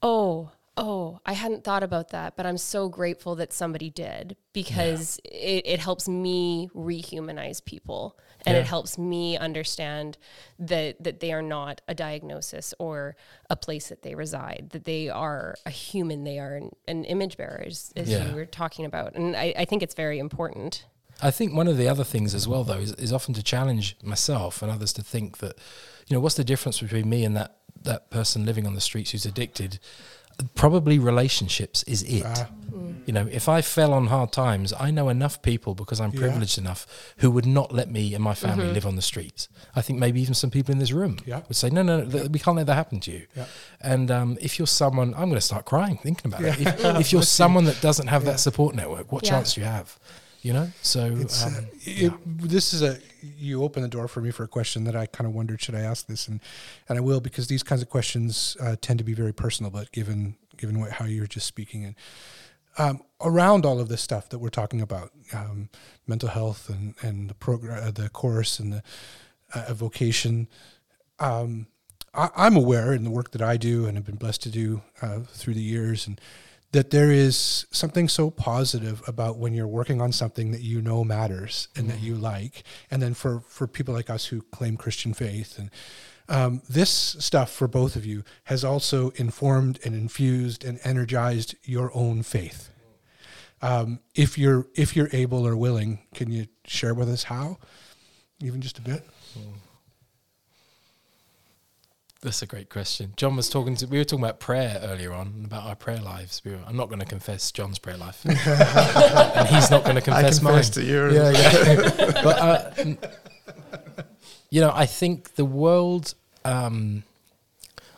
oh, oh, I hadn't thought about that, but I'm so grateful that somebody did because it, it helps me rehumanize people and Yeah. it helps me understand that that they are not a diagnosis or a place that they reside, that they are a human, they are an, an image bearer, as, as Yeah. you were talking about. And I, I think it's very important. I think one of the other things as well, though, is, is often to challenge myself and others to think that, you know, what's the difference between me and that that person living on the streets who's addicted? Probably relationships is it. Ah. Mm. You know, if I fell on hard times, I know enough people because I'm Yeah. privileged enough who would not let me and my family mm-hmm. live on the streets. I think maybe even some people in this room Yeah. would say, no, no, no, th- we can't let that happen to you. Yeah. And um, if you're someone, I'm going to start crying thinking about it. If, if you're someone that doesn't have that support network, what Yeah. chance do you have? You know, so It's, um, uh, it, this is a you open the door for me for a question that I kind of wondered should I ask this? And and I will because these kinds of questions uh, tend to be very personal but given given what, how you're just speaking and um, around all of this stuff that we're talking about um, mental health and and the program uh, the course and the uh, vocation um, I, I'm aware in the work that I do and have been blessed to do uh, through the years and that there is something so positive about when you're working on something that you know matters and that you like. And then for for people like us who claim christian faith and um, this stuff for both of you has also informed and infused and energized your own faith. Um, if you're if you're able or willing can you share with us how? Even just a bit That's a great question. John was talking to. We were talking about prayer earlier on and about our prayer lives. We were, I'm not going to confess John's prayer life, and he's not going to I confess mine. to you. Yeah, yeah. but uh, you know, I think the world, um,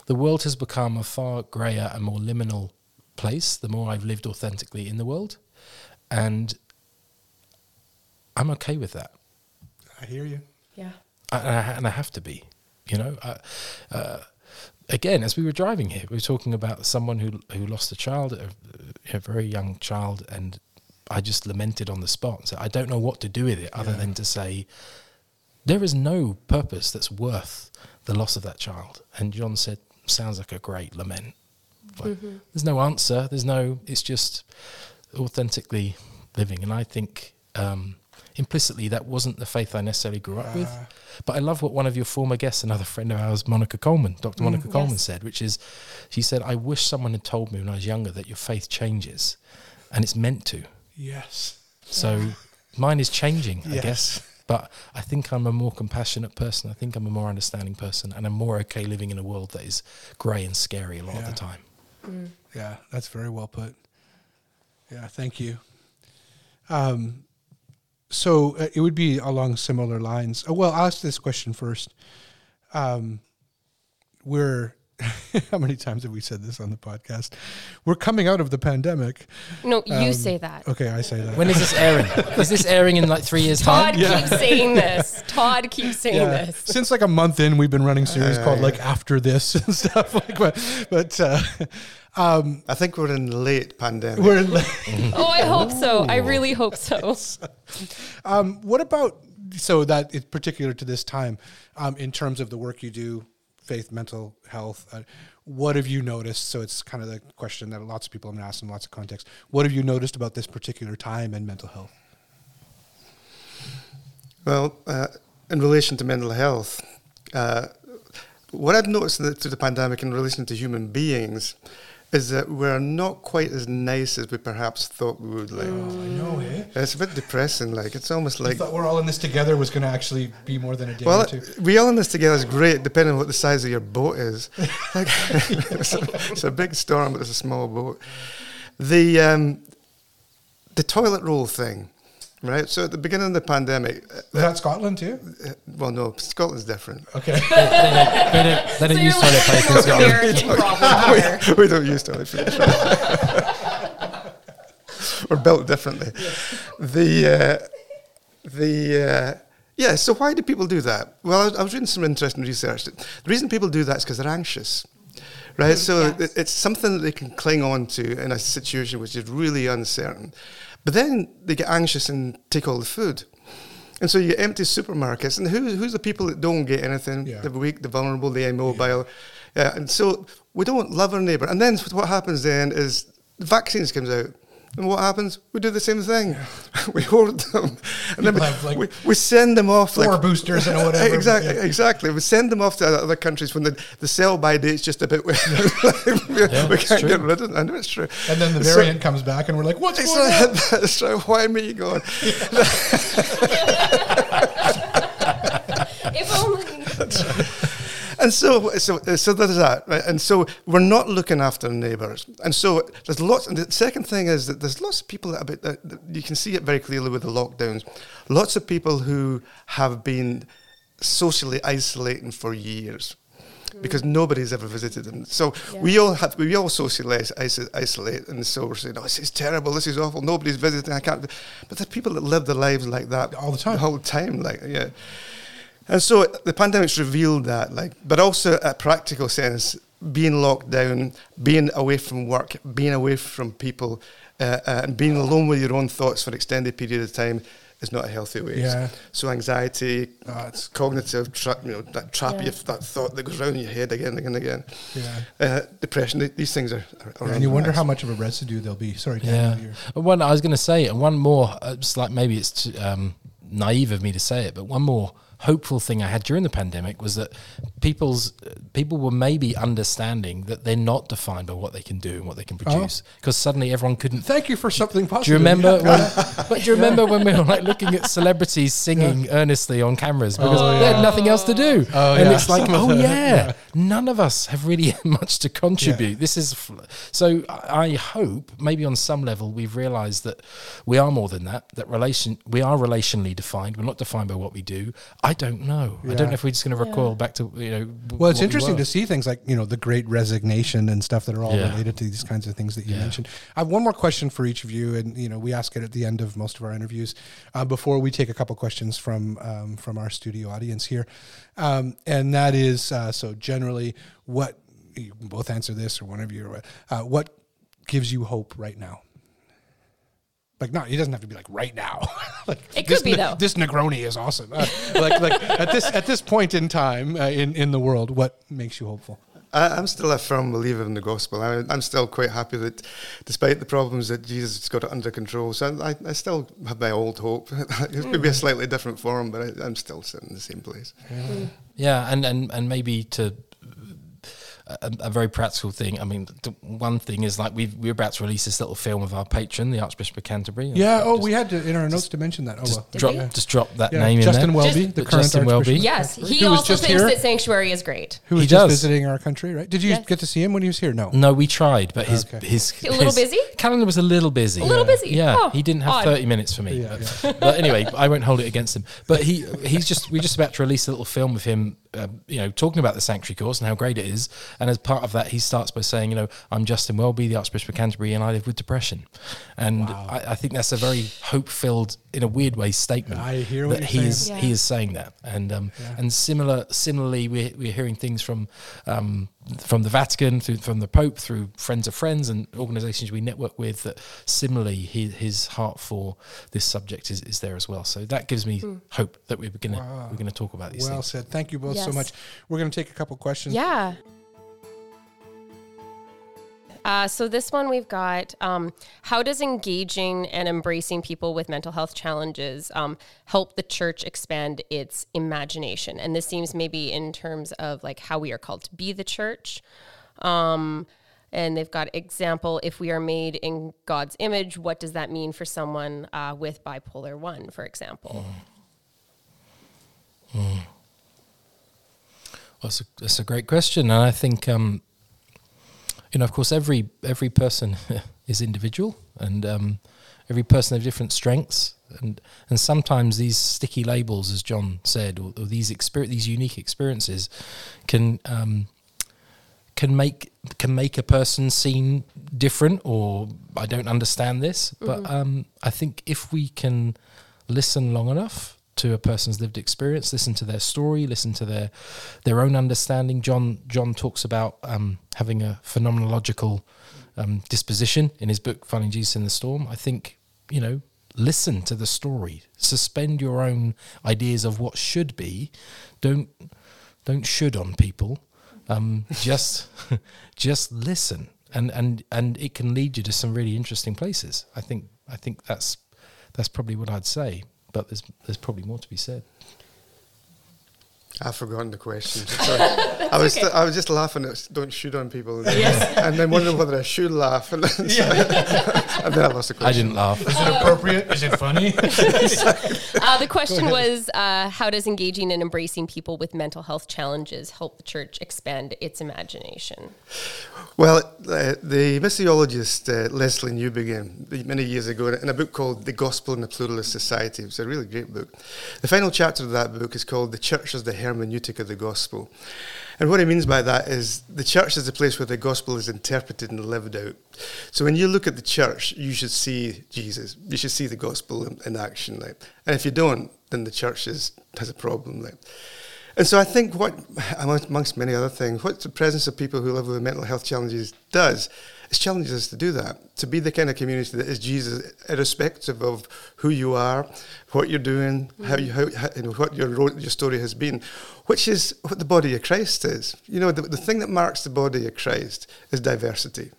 the world has become a far grayer and more liminal place. The more I've lived authentically in the world, and I'm okay with that. i hear you Yeah. I- and I, and I have to be. You know, I, uh, again, as we were driving here, we were talking about someone who who lost a child, a, a very young child, and I just lamented on the spot. So I don't know what to do with it other Yeah. than to say there is no purpose that's worth the loss of that child. And John said, "Sounds like a great lament." Like, There's no answer. There's no. It's just authentically living, and I think. Um, Implicitly, that wasn't the faith I necessarily grew up with. Ah. But I love what one of your former guests, another friend of ours, Monica Coleman, Dr. Monica Coleman, Yes. said, which is, she said, I wish someone had told me when I was younger that your faith changes, and it's meant to. yes So mine is changing, I Yes. guess. But I think I'm a more compassionate person. I think I'm a more understanding person, and I'm more okay living in a world that is grey and scary a lot of the time. Yeah, that's very well put. Yeah, thank you. Um, so uh, it would be along similar lines. Uh, well, I'll ask this question first. Um, we're how many times have we said this on the podcast? We're coming out of the pandemic. No, you Um, say that. Okay, I say that. When is this airing? is this airing in like three years' Todd time? keeps saying this. Todd keeps saying Yeah. this. Since like a month in, we've been running series Yeah, called yeah. like After This and stuff. Like, but, but uh, um, I think we're in late pandemic. we're in. Oh, I hope so. I really hope so. Um, what about so that it's particular to this time um, in terms of the work you do, faith, mental health? Uh, what have you noticed? So it's kind of the question that lots of people have been asked in lots of contexts. What have you noticed about this particular time and mental health? Well, uh, in relation to mental health, uh, what I've noticed through the pandemic in relation to human beings is that we're not quite as nice as we perhaps thought we would. Like, I know, eh? it's a bit depressing. Like, it's almost I like thought we're all in this together was going to actually be more than a day Well, or two. we all in this together is great, depending on what the size of your boat is. Like, it's, a, it's a big storm, but it's a small boat. The um, the toilet roll thing, right? So at the beginning of the pandemic, uh, that Scotland too? uh, well, no, Scotland's different. Okay. They don't, they don't So use you're toilet paper in Scotland. American problem here. we don't use toilet paper. We're built differently. The uh, the uh, yeah. So why do people do that? Well, I was, I was reading some interesting research. The reason people do that is because they're anxious, right? So Yes. it's something that they can cling on to in a situation which is really uncertain. But then they get anxious and take all the food. And so you get empty supermarkets, and who, who's the people that don't get anything? Yeah. The weak, the vulnerable, the immobile. Yeah, and so we don't love our neighbour. And then what happens then is the vaccines comes out. And what happens? We do the same thing. we hoard them. And then we, like, we, we send them off four like boosters and whatever, Exactly, yeah. exactly. We send them off to other countries when the, the sell by date's just a bit. we we it's can't true. get rid of it. I it's true. And then the So- variant comes back, and we're like, "What's it's going on?" like, that's right. Why me going? If only. And so, so, so there's that, right? And so we're not looking after neighbours. And so there's lots. And the second thing is that there's lots of people that, a bit, that, that you can see it very clearly with the lockdowns. Lots of people who have been socially isolating for years. Because mm. nobody's ever visited them, so Yeah. we all have we all socially isolate, and so we're saying, "Oh, this is terrible. This is awful. Nobody's visiting. I can't." But there's people that live their lives like that All the time. The whole time, like yeah. And so the pandemic's revealed that, like, but also a practical sense, being locked down, being away from work, being away from people, uh, uh, and being alone with your own thoughts for an extended period of time is not a healthy way. Yeah. So anxiety, Oh, it's- cognitive, tra- you know, that trap, Yeah. you that thought that goes around in your head again and again and again. Yeah. Uh, depression. th- These things are. are, are And you wonder rise. how much of a residue there'll be. Sorry, Yeah. Daniel, you're- And One I was going to say, and one more. Uh, it's like maybe it's too, um, naive of me to say it, but one more hopeful thing I had during the pandemic was that people's people were maybe understanding that they're not defined by what they can do and what they can uh-huh. produce because suddenly everyone couldn't. Thank you for something positive. Do you remember Yeah. when? But do you remember when we were like looking at celebrities singing earnestly on cameras because Oh, they yeah. had nothing else to do? Oh, and yeah. it's like, Some oh yeah, yeah. none of us have really much to contribute. This is so. I I hope maybe on some level we've realised that we are more than that. That relation we are relationally defined. We're not defined by what we do. I don't know. I don't know if we're just going to recoil back to you know. w- Well, it's what we interesting were. to see things like you know the Great Resignation and stuff that are all Yeah. related to these kinds of things that you Yeah. mentioned. I have one more question for each of you, and you know we ask it at the end of most of our interviews uh, before we take a couple questions from um, from our studio audience here, um, and that is uh, so generally what you can both answer this or one of you or uh, what gives you hope right now. Like not, it doesn't have to be like right now. like It this could be, though. This Negroni is awesome. Uh, like like at this at this point in time uh, in in the world, what makes you hopeful? I, I'm still a firm believer in the gospel. I, I'm still quite happy that, despite the problems, that Jesus has got it under control. So I, I still have my old hope. it's maybe a slightly different form, but I, I'm still sitting in the same place. Yeah, and and and maybe to a, a very practical thing. I mean, the one thing is like we we're about to release this little film of our patron, the Archbishop of Canterbury. Yeah. Just- Oh, we had to in our notes to mention that. Oh, just well. drop we? just drop that Yeah, name Justin in there. Welby, Just- the current Justin Archbishop. Welby. Yes, he Who was also just thinks here? that sanctuary is great. Who was He just does. visiting our country, right? Did you Yes. get to see him when he was here? No. No, we tried, but his Okay. his A little his busy? calendar was a little busy. A little busy? Yeah, Oh, he didn't have odd. thirty minutes for me. But, but anyway, I won't hold it against him. But he he's just we're just about to release a little film of him, uh, you know, talking about the sanctuary course and how great it is. And as part of that, he starts by saying, you know, I'm Justin Welby, the Archbishop of Canterbury, and I live with depression. And I, I think that's a very hope-filled, in a weird way, statement. I hear what that you're he is saying. he is saying that. And um, Yeah. and similar similarly, we're we're hearing things from um, from the Vatican, through, from the Pope, through friends of friends and organisations we network with. That similarly, his, his heart for this subject is, is there as well. So that gives me hope that we're gonna Wow. we're gonna talk about these things. Well things. said. Thank you both so much. We're going to take a couple questions. Yeah. Uh, so this one we've got: um, How does engaging and embracing people with mental health challenges um, help the church expand its imagination? And this seems maybe in terms of like how we are called to be the church. Um, And they've got example if we are made in God's image, what does that mean for someone uh, with bipolar 1, for example? Mm. Mm. Well, that's a, that's a great question. And I think, um, you know, of course, every, every person is individual and um, every person has different strengths. And, and sometimes these sticky labels, as John said, or, or these, exper- these unique experiences can um, can make can make a person seem different or I don't understand this. Mm-hmm. But um, I think if we can listen long enough to a person's lived experience, listen to their story, listen to their their own understanding. John John talks about um, having a phenomenological um, disposition in his book Finding Jesus in the Storm. I think you know listen to the story, suspend your own ideas of what should be. Don't don't should on people um, just just listen, and and and it can lead you to some really interesting places. I think I think that's that's probably what I'd say. But there's there's probably more to be said. I've forgotten the question. I was okay. st- I was just laughing at don't shoot on people, and, yes. and then wondering whether I should laugh, and, then, yeah. and then I lost the question. I didn't laugh. Is it appropriate? Is it funny? uh, the question was, uh, how does engaging and embracing people with mental health challenges help the church expand its imagination? Well, uh, the missiologist uh, Lesslie Newbigin, many years ago, in a book called The Gospel in a Pluralist Society, it's a really great book. The final chapter of that book is called The Church as the hermeneutic of the gospel. And what he means by that is the church is the place where the gospel is interpreted and lived out. So when you look at the church, you should see Jesus. You should see the gospel in, in action. Like. And if you don't, then the church is, has a problem. Like. And so I think what, amongst many other things, what the presence of people who live with mental health challenges does is challenges us to do that, to be the kind of community that is Jesus, irrespective of who you are, what you're doing, mm-hmm. how you, how, you know, what your your story has been, which is what the body of Christ is. You know, the, the thing that marks the body of Christ is diversity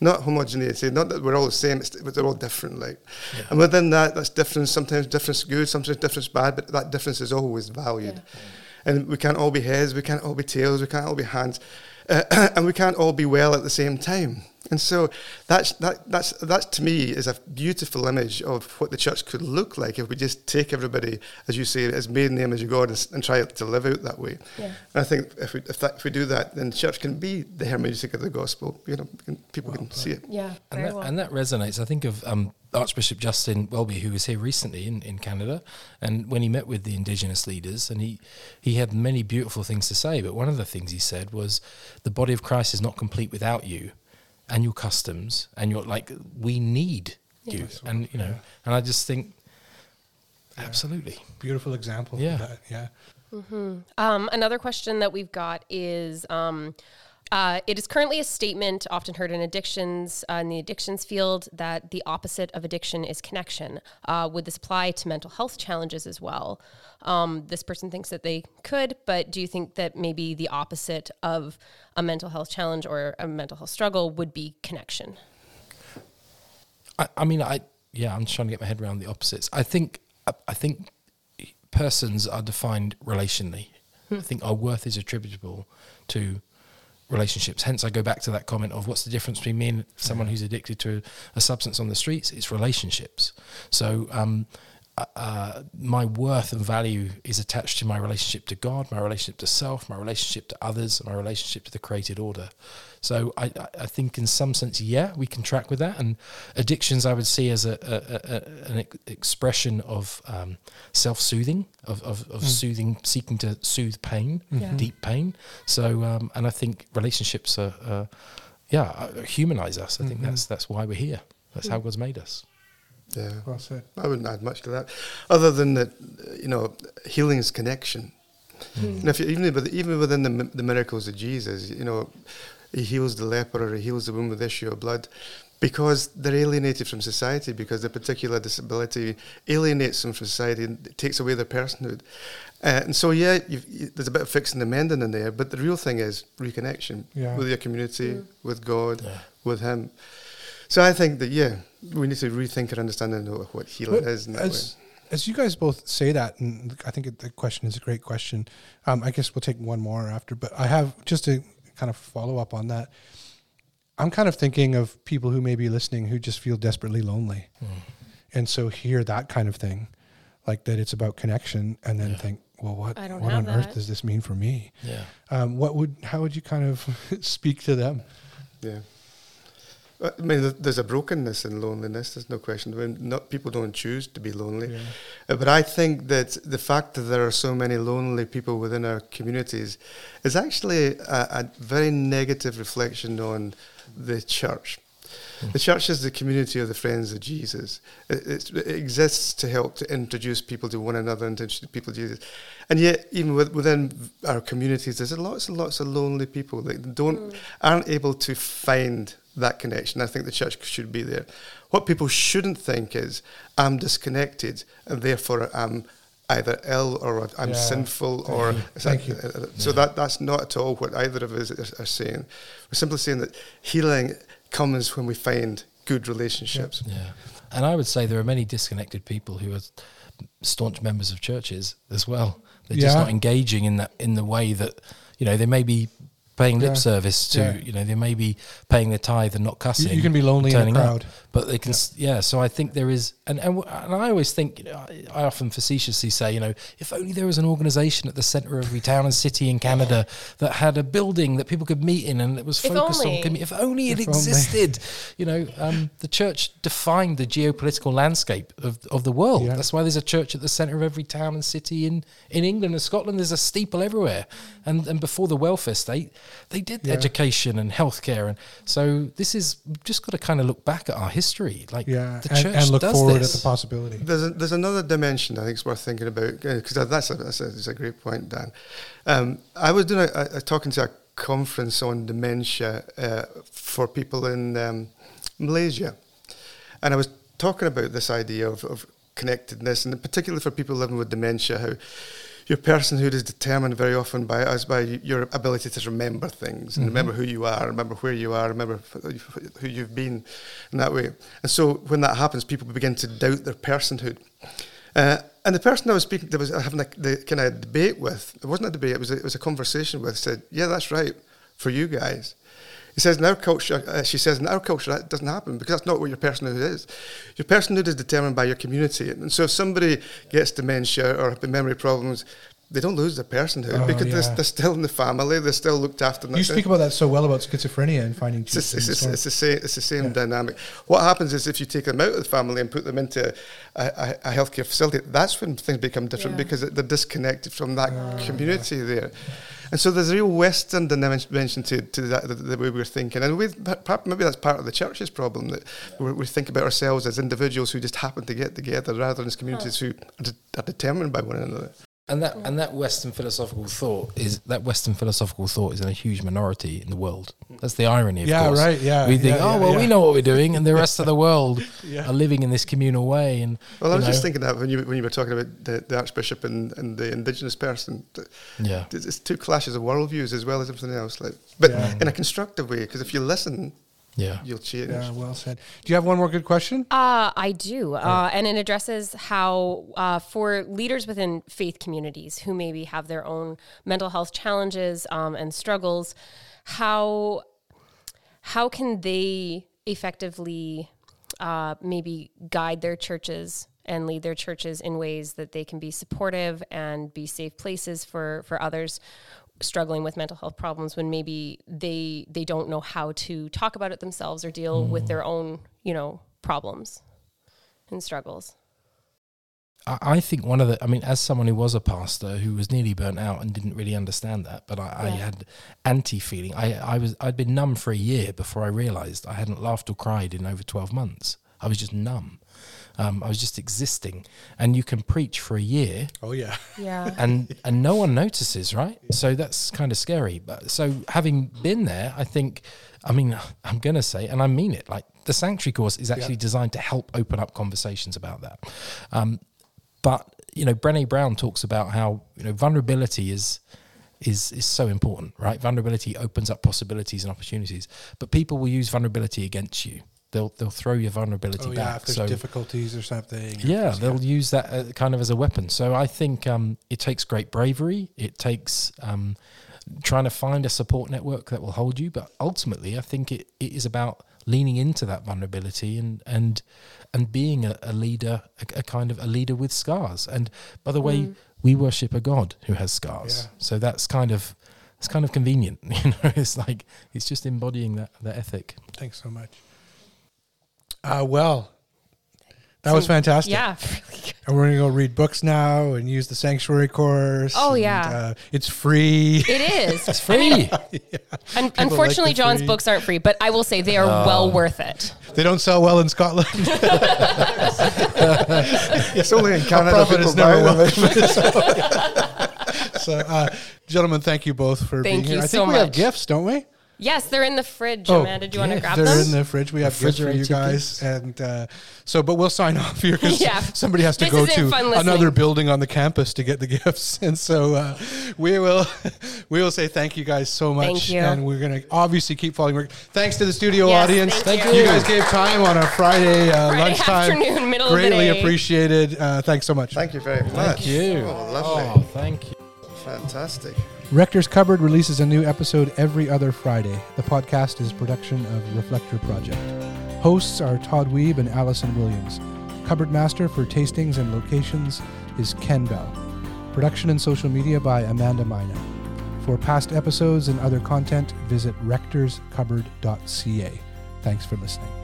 not homogeneity, not that we're all the same, but they're all different. Like, yeah. and within that, that's difference. Sometimes difference is good, sometimes difference is bad, but that difference is always valued. Yeah. And we can't all be heads, we can't all be tails, we can't all be hands, uh, and we can't all be well at the same time. And so that's, that, that's, that to me is a beautiful image of what the church could look like if we just take everybody, as you say, as made in the image of God and, and try to live out that way. Yeah. And I think if we, if, that, if we do that, then the church can be the hermeneutic of the gospel. You know, people well, can see it. Yeah, and that, well. and that resonates. I think of um, Archbishop Justin Welby, who was here recently in, in Canada, and when he met with the Indigenous leaders, and he, he had many beautiful things to say, but one of the things he said was, the body of Christ is not complete without you and your customs and your like we need yeah. you and you know yeah. and i just think yeah. absolutely beautiful example yeah that, yeah mm-hmm. um, another question that we've got is um, uh, it is currently a statement often heard in addictions uh, in the addictions field that the opposite of addiction is connection. Uh, would this apply to mental health challenges as well? Um, this person thinks that they could, but do you think that maybe the opposite of a mental health challenge or a mental health struggle would be connection? I, I mean, I yeah, I'm just trying to get my head around the opposites. I think I, I think persons are defined relationally. Hmm. I think our worth is attributable to relationships. Hence, I go back to that comment of what's the difference between me and someone who's addicted to a substance on the streets? It's relationships. So, um, uh, my worth and value is attached to my relationship to God, my relationship to self, my relationship to others, my relationship to the created order. So I, I think in some sense, yeah, we can track with that. And addictions, I would see as a, a, a an expression of um, self-soothing, of, of, of mm. soothing, seeking to soothe pain, yeah. deep pain. So, um, and I think relationships are, uh, yeah, uh, humanize us. I mm-hmm. think that's that's why we're here. That's mm. how God's made us. Yeah, well said. I wouldn't add much to that, other than that, you know, healing is connection. Mm. And if you, even even within the, the miracles of Jesus, you know, he heals the leper or he heals the woman with issue of blood because they're alienated from society because their particular disability alienates them from society and takes away their personhood. Uh, and so, yeah, you, there's a bit of fixing and mending in there, but the real thing is reconnection yeah. with your community, mm. with God, yeah. with Him. So I think that yeah, we need to rethink our understanding of what healing but is. as, as you guys both say that, and I think the question is a great question. Um, I guess we'll take one more after, but I have just to kind of follow up on that. I'm kind of thinking of people who may be listening who just feel desperately lonely, and so hear that kind of thing, like that it's about connection, and then think, well, what what on have earth does this mean for me? Yeah. Um, what would how would you kind of speak to them? Yeah. I mean, there's a brokenness in loneliness. There's no question. I mean, not people don't choose to be lonely, Uh, but I think that the fact that there are so many lonely people within our communities is actually a, a very negative reflection on the church. The church is the community of the friends of Jesus. It, it's, it exists to help to introduce people to one another and to introduce people to Jesus. And yet, even with, within our communities, there's lots and lots of lonely people that don't aren't able to find that connection. I think the church should be there. What people shouldn't think is, I'm disconnected and therefore I'm either ill or I'm Yeah. sinful or Thank you. uh, so that that's not at all what either of us are, are saying. We're simply saying that healing comes when we find good relationships. Yeah. And I would say there are many disconnected people who are staunch members of churches as well. They're just not engaging in that in the way that you know they may be paying lip Yeah. service to Yeah. you know they may be paying their tithe and not cussing. you can be lonely in a turning up. crowd. but they can s yeah. so i think there is and, and and i always think you know, I, I often facetiously say you know if only there was an organization at the center of every town and city in canada that had a building that people could meet in and it was If focused only. on commu- if only it If only. existed you know um, the church defined the geopolitical landscape of, of the world Yeah. that's why there's a church at the center of every town and city in, in england and scotland there's a steeple everywhere and and before the welfare state they did Yeah. education and healthcare and so this is we've just got to kind of look back at our history like Yeah, the and, church and look does forward this. at the possibility. There's a, there's another dimension I think is worth thinking about because that's a, that's, a, that's a great point, Dan. Um, I was doing a, a, talking to a conference on dementia uh, for people in um, Malaysia, and I was talking about this idea of, of connectedness, and particularly for people living with dementia, how your personhood is determined very often by us by your ability to remember things and remember who you are, remember where you are, remember who you've been, in that way. And so when that happens, people begin to doubt their personhood. Uh, and the person I was speaking to was having a, the kind of debate with. It wasn't a debate; it was a, it was a conversation with. Said, "Yeah, that's right for you guys." He says, in our culture, uh, she says, in our culture, that doesn't happen because that's not what your personhood is. Your personhood is determined by your community. And so if somebody gets dementia or memory problems, they don't lose their personhood Oh, because yeah. they're, they're still in the family, they're still looked after. in You sense. speak about that so well about schizophrenia and finding It's, Jesus. it's, it's, and it's the same, it's the same dynamic. What happens is if you take them out of the family and put them into a, a, a healthcare facility, that's when things become different Yeah. because they're disconnected from that ah. community there. And so there's a real Western dimension to, to that, the, the way we're thinking. And we, perhaps maybe that's part of the church's problem that we we think about ourselves as individuals who just happen to get together rather than as communities who are, de- are determined by one another. And that and that western philosophical thought is that western philosophical thought is in a huge minority in the world that's the irony of Yeah, course right, yeah, we think yeah, oh yeah, well we know what we're doing and the rest of the world Yeah. are living in this communal way and Well, I you was just thinking that when you, when you were talking about the, the Archbishop and, and the Indigenous person, yeah it's it's two clashes of worldviews as well as everything else. Like, but Yeah. in a constructive way, because if you listen, yeah you'll change. Yeah, well said. Do you have one more good question? Uh, I do. Uh, and it addresses how, uh, for leaders within faith communities who maybe have their own mental health challenges um, and struggles, how, how can they effectively uh, maybe guide their churches and lead their churches in ways that they can be supportive and be safe places for, for others struggling with mental health problems when maybe they they don't know how to talk about it themselves or deal with mm. their own you know problems and struggles I I think one of the, I mean, as someone who was a pastor who was nearly burnt out and didn't really understand that, but I, I had anti feeling. I, I was, I'd been numb for a year before I realized I hadn't laughed or cried in over 12 months. I was just numb. Um, I was just existing. And you can preach for a year Oh yeah. yeah and, and no one notices, right? So that's kind of scary. But so having been there, I think, I mean, I'm going to say, and I mean it, like the Sanctuary course is actually designed to help open up conversations about that. Um, but you know, Brené Brown talks about how you know vulnerability is is is so important, right? Vulnerability opens up possibilities and opportunities, but people will use vulnerability against you. They'll they'll throw your vulnerability Oh yeah. back. If there's so difficulties or something. yeah, they'll use that uh, kind of as a weapon. So I think um, it takes great bravery. It takes um, trying to find a support network that will hold you. But ultimately, I think it, it is about leaning into that vulnerability and and and being a, a leader, a, a, kind of a leader with scars. And by the way, we worship a God who has scars, Yeah. so that's kind of it's kind of convenient. You know, it's like it's just embodying that that ethic. Thanks so much. Uh, well, that was fantastic. Yeah, really good. And we're going to go read books now and use the sanctuary course. Oh, and, yeah. uh, it's free. It is. It's free. Un- unfortunately, the John's free- books aren't free, but I will say they are well worth it. They don't sell well in Scotland. It's only in Canada profit people is never buy them. so, uh, gentlemen, thank you both for Thank being here. you I so think we have gifts, don't we? Yes, they're in the fridge. Oh, Amanda, do you want to yeah, grab They're them? in the fridge. We have gifts for you guys, gifts. and uh, so. But we'll sign off here because Yeah. somebody has to This go to fun listening. another building on the campus to get the gifts, and so uh, we will we will say thank you guys so much, Thank you. and we're gonna obviously keep following. work. Thanks to the studio Yes, audience. thank Thank you. you. guys gave time on a Friday, uh, Friday lunchtime. afternoon, middle of the Greatly appreciated. Uh, thanks so much. Thank you very much. Thank you. Oh, lovely. Oh, thank you. Fantastic. Rector's Cupboard releases a new episode every other Friday. The podcast is production of Reflector Project. Hosts are Todd Weeb and Allison Williams. Cupboard Master for tastings and locations is Ken Bell. Production and social media by Amanda Mina. For past episodes and other content, visit rectorscupboard.ca. Thanks for listening.